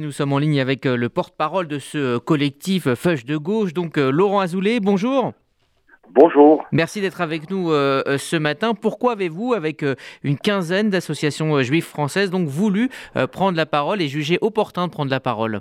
Nous sommes en ligne avec euh, le porte-parole de ce euh, collectif euh, Feuche de gauche, donc Laurent Azoulay. Bonjour. Bonjour. Merci d'être avec nous ce matin. Pourquoi avez-vous, avec une quinzaine d'associations juives françaises, donc voulu prendre la parole et jugé opportun de prendre la parole?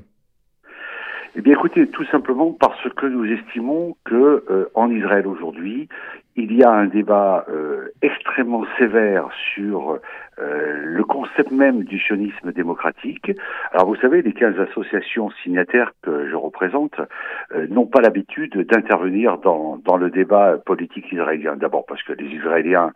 Eh bien, écoutez, tout simplement parce que nous estimons que en Israël aujourd'hui, il y a un débat euh, extrêmement sévère sur euh, le concept même du sionisme démocratique. Alors, vous savez, les 15 associations signataires que représente n'ont pas l'habitude d'intervenir dans, dans le débat politique israélien. D'abord parce que les Israéliens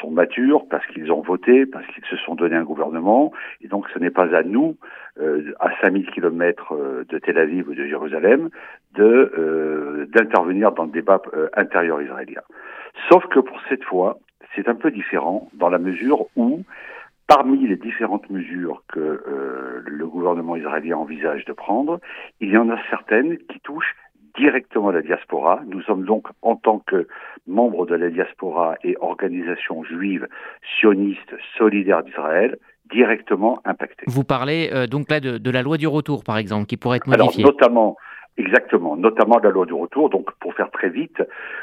sont matures, parce qu'ils ont voté, parce qu'ils se sont donné un gouvernement, et donc ce n'est pas à nous, euh, à 5000 kilomètres euh, de Tel Aviv ou de Jérusalem, de euh, d'intervenir dans le débat intérieur israélien. Sauf que pour cette fois, c'est un peu différent dans la mesure où Parmi les différentes mesures que le gouvernement israélien envisage de prendre, il y en a certaines qui touchent directement la diaspora. Nous sommes donc, en tant que membres de la diaspora et organisation juive sioniste solidaire d'Israël, directement impactés. Vous parlez euh, donc là de, la loi du retour, par exemple, qui pourrait être modifiée. Alors, notamment, Exactement, notamment la loi du retour. Donc, pour faire très vite,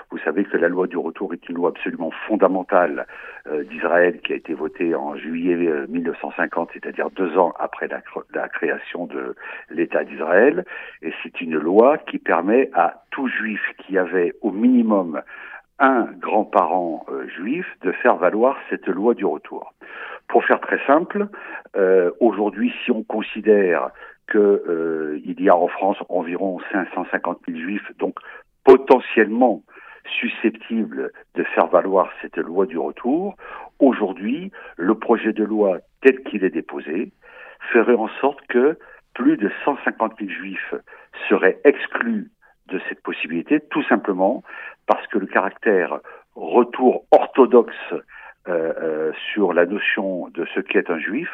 vous savez que la loi du retour est une loi absolument fondamentale euh, d'Israël qui a été votée en juillet 1950, euh, c'est-à-dire deux ans après la, création de l'État d'Israël. Et c'est une loi qui permet à tout juif qui avait au minimum un grand-parent euh, juif de faire valoir cette loi du retour. Pour faire très simple, aujourd'hui, si on considère qu'il euh, y a en France environ 550 000 juifs, donc potentiellement susceptibles de faire valoir cette loi du retour. Aujourd'hui, le projet de loi tel qu'il est déposé ferait en sorte que plus de 150 000 juifs seraient exclus de cette possibilité, tout simplement parce que le caractère retour orthodoxe euh, euh, sur la notion de ce qu'est un juif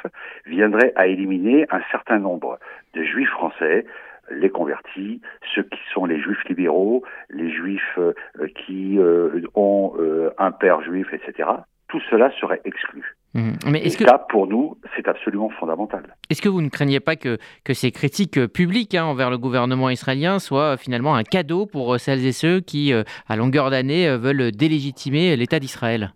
viendrait à éliminer un certain nombre de juifs français, les convertis, ceux qui sont les juifs libéraux, les juifs euh, qui ont un père juif, etc. Tout cela serait exclu. Mmh. Mais est-ce que... ça, pour nous, c'est absolument fondamental. Est-ce que vous ne craignez pas que, que ces critiques publiques hein, envers le gouvernement israélien soient finalement un cadeau pour celles et ceux qui, à longueur d'année, veulent délégitimer l'État d'Israël?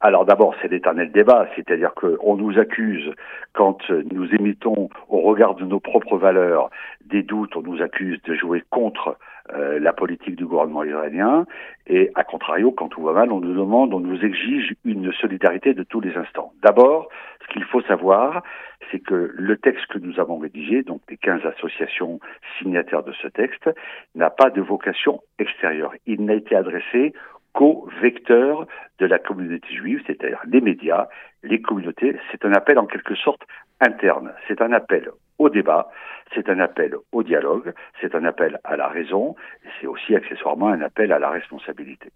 Alors d'abord, c'est l'éternel débat, c'est-à-dire qu'on nous accuse, quand nous émettons au regard de nos propres valeurs des doutes, on nous accuse de jouer contre euh, la politique du gouvernement israélien, et à contrario, quand tout va mal, on nous demande, on nous exige une solidarité de tous les instants. D'abord, ce qu'il faut savoir, c'est que le texte que nous avons rédigé, donc les 15 associations signataires de ce texte, n'a pas de vocation extérieure. Il n'a été adressé co-vecteur de la communauté juive, c'est-à-dire les médias, les communautés. C'est un appel en quelque sorte interne. C'est un appel au débat, c'est un appel au dialogue, c'est un appel à la raison, c'est aussi accessoirement un appel à la responsabilité.